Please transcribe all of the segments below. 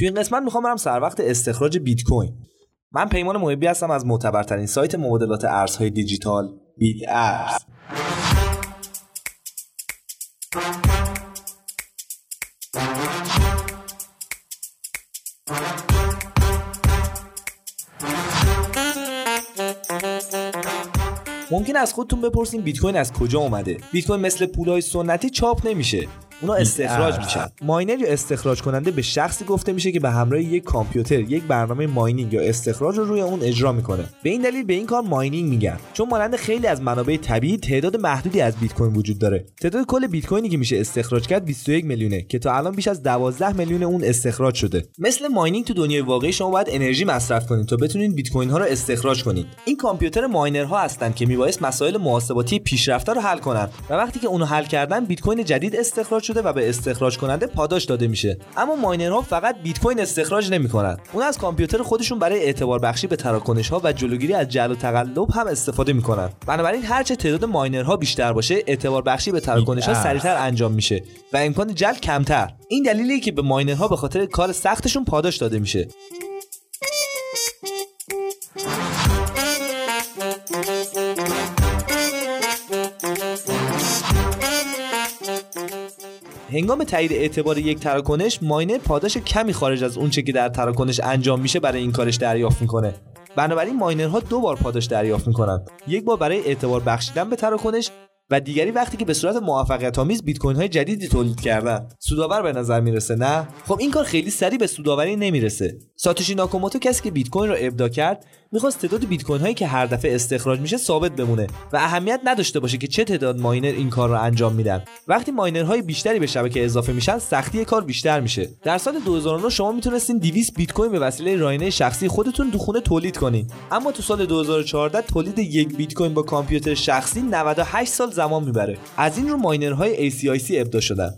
تو این قسمت می‌خوام برم سر وقت استخراج بیت کوین من پیمان محبی هستم از معتبرترین سایت مبادلات ارزهای دیجیتال بیت ارز ممکن از خودتون بپرسین بیت کوین از کجا اومده. بیت کوین مثل پولهای سنتی چاپ نمیشه. اونا استخراج میشن. ماینر یا استخراج کننده به شخصی گفته میشه که به همراه یک کامپیوتر یک برنامه mining یا استخراج رو روی اون اجرا می‌کنه. به این دلیل به این کار mining میگن. چون مانند خیلی از منابع طبیعی تعداد محدودی از بیت کوین وجود داره. تعداد کل بیت کوینی که میشه استخراج کرد 21 میلیونه که تا الان بیش از 12 میلیون اون استخراج شده. مثل mining تو دنیای واقعی شما باید انرژی مصرف کنید تا بتونید بیت کوین ها رو استخراج کنید. این کامپیوتر ماینرها هستن که میبایست مسائل محاسباتی پیشرفته رو حل کنن. و وقتی که اونو حل کردن بیت کوین جدید استخراج شده و به استخراج کننده پاداش داده میشه. اما ماینرها فقط بیت کوین استخراج نمی‌کنن اونا از کامپیوتر خودشون برای اعتبار بخشی به تراکنش ها و جلوگیری از جعل و تقلب هم استفاده می‌کنن بنابراین هرچه تعداد ماینرها بیشتر باشه اعتبار بخشی به تراکنش ها سریعتر انجام میشه و امکان جل کمتر. این دلیلیه که به ماینرها به خاطر کار سختشون پاداش داده میشه. هنگام تایید اعتبار یک تراکنش ماینر پاداش کمی خارج از اونچه که در تراکنش انجام میشه برای این کارش دریافت می‌کنه. بنابراین ماینرها دو بار پاداش دریافت می‌کنن یک بار برای اعتبار بخشیدن به تراکنش و دیگری وقتی که به صورت موفقیت آمیز بیت کوین های جدیدی تولید کردن. سودآور به نظر می‌رسه نه؟ خب این کار خیلی سریع به سودآوری نمی‌رسه. ساتوشی ناکاموتو کسی که بیت کوین رو ابدا کرد می‌خواست تعداد بیت کوین هایی که هر دفعه استخراج میشه ثابت بمونه و اهمیت نداشته باشه که چه تعداد ماینر این کار رو انجام میدن. وقتی ماینرهای بیشتری به شبکه اضافه میشن سختی کار بیشتر میشه. در سال 2009 شما می‌تونستین 200 بیت کوین به وسیله راینه شخصی خودتون دو تولید کنین. اما تو سال 2014 تولید یک بیت کوین با کامپیوتر شخصی 98 سال زمان می‌بره. از این رو ماینرهای ACIC ابدا شدن.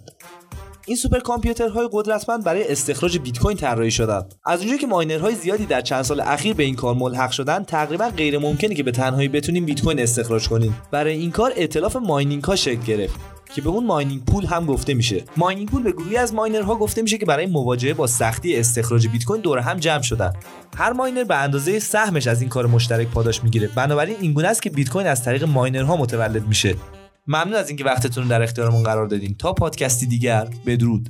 این سوپر کامپیوترهای قدرتمند برای استخراج بیت کوین طراحی شدند. از اونجایی که ماینرهای زیادی در چند سال اخیر به این کار ملحق شدن تقریبا غیر ممکنه که به تنهایی بتونیم بیت کوین استخراج کنیم. برای این کار ائتلاف mining ها شکل گرفت که به اون mining pool هم گفته میشه. mining pool به گروهی از ماینرها گفته میشه که برای مواجهه با سختی استخراج بیت کوین دور هم جمع شدن هر ماینر به اندازه سهمش از این کار مشترک پاداش می‌گیره. بنابراین اینگونه است که بیت کوین از طریق ماینرها متولد میشه. ممنون از اینکه وقتتون رو در اختیارمون قرار دادین. تا پادکستی دیگر بدرود.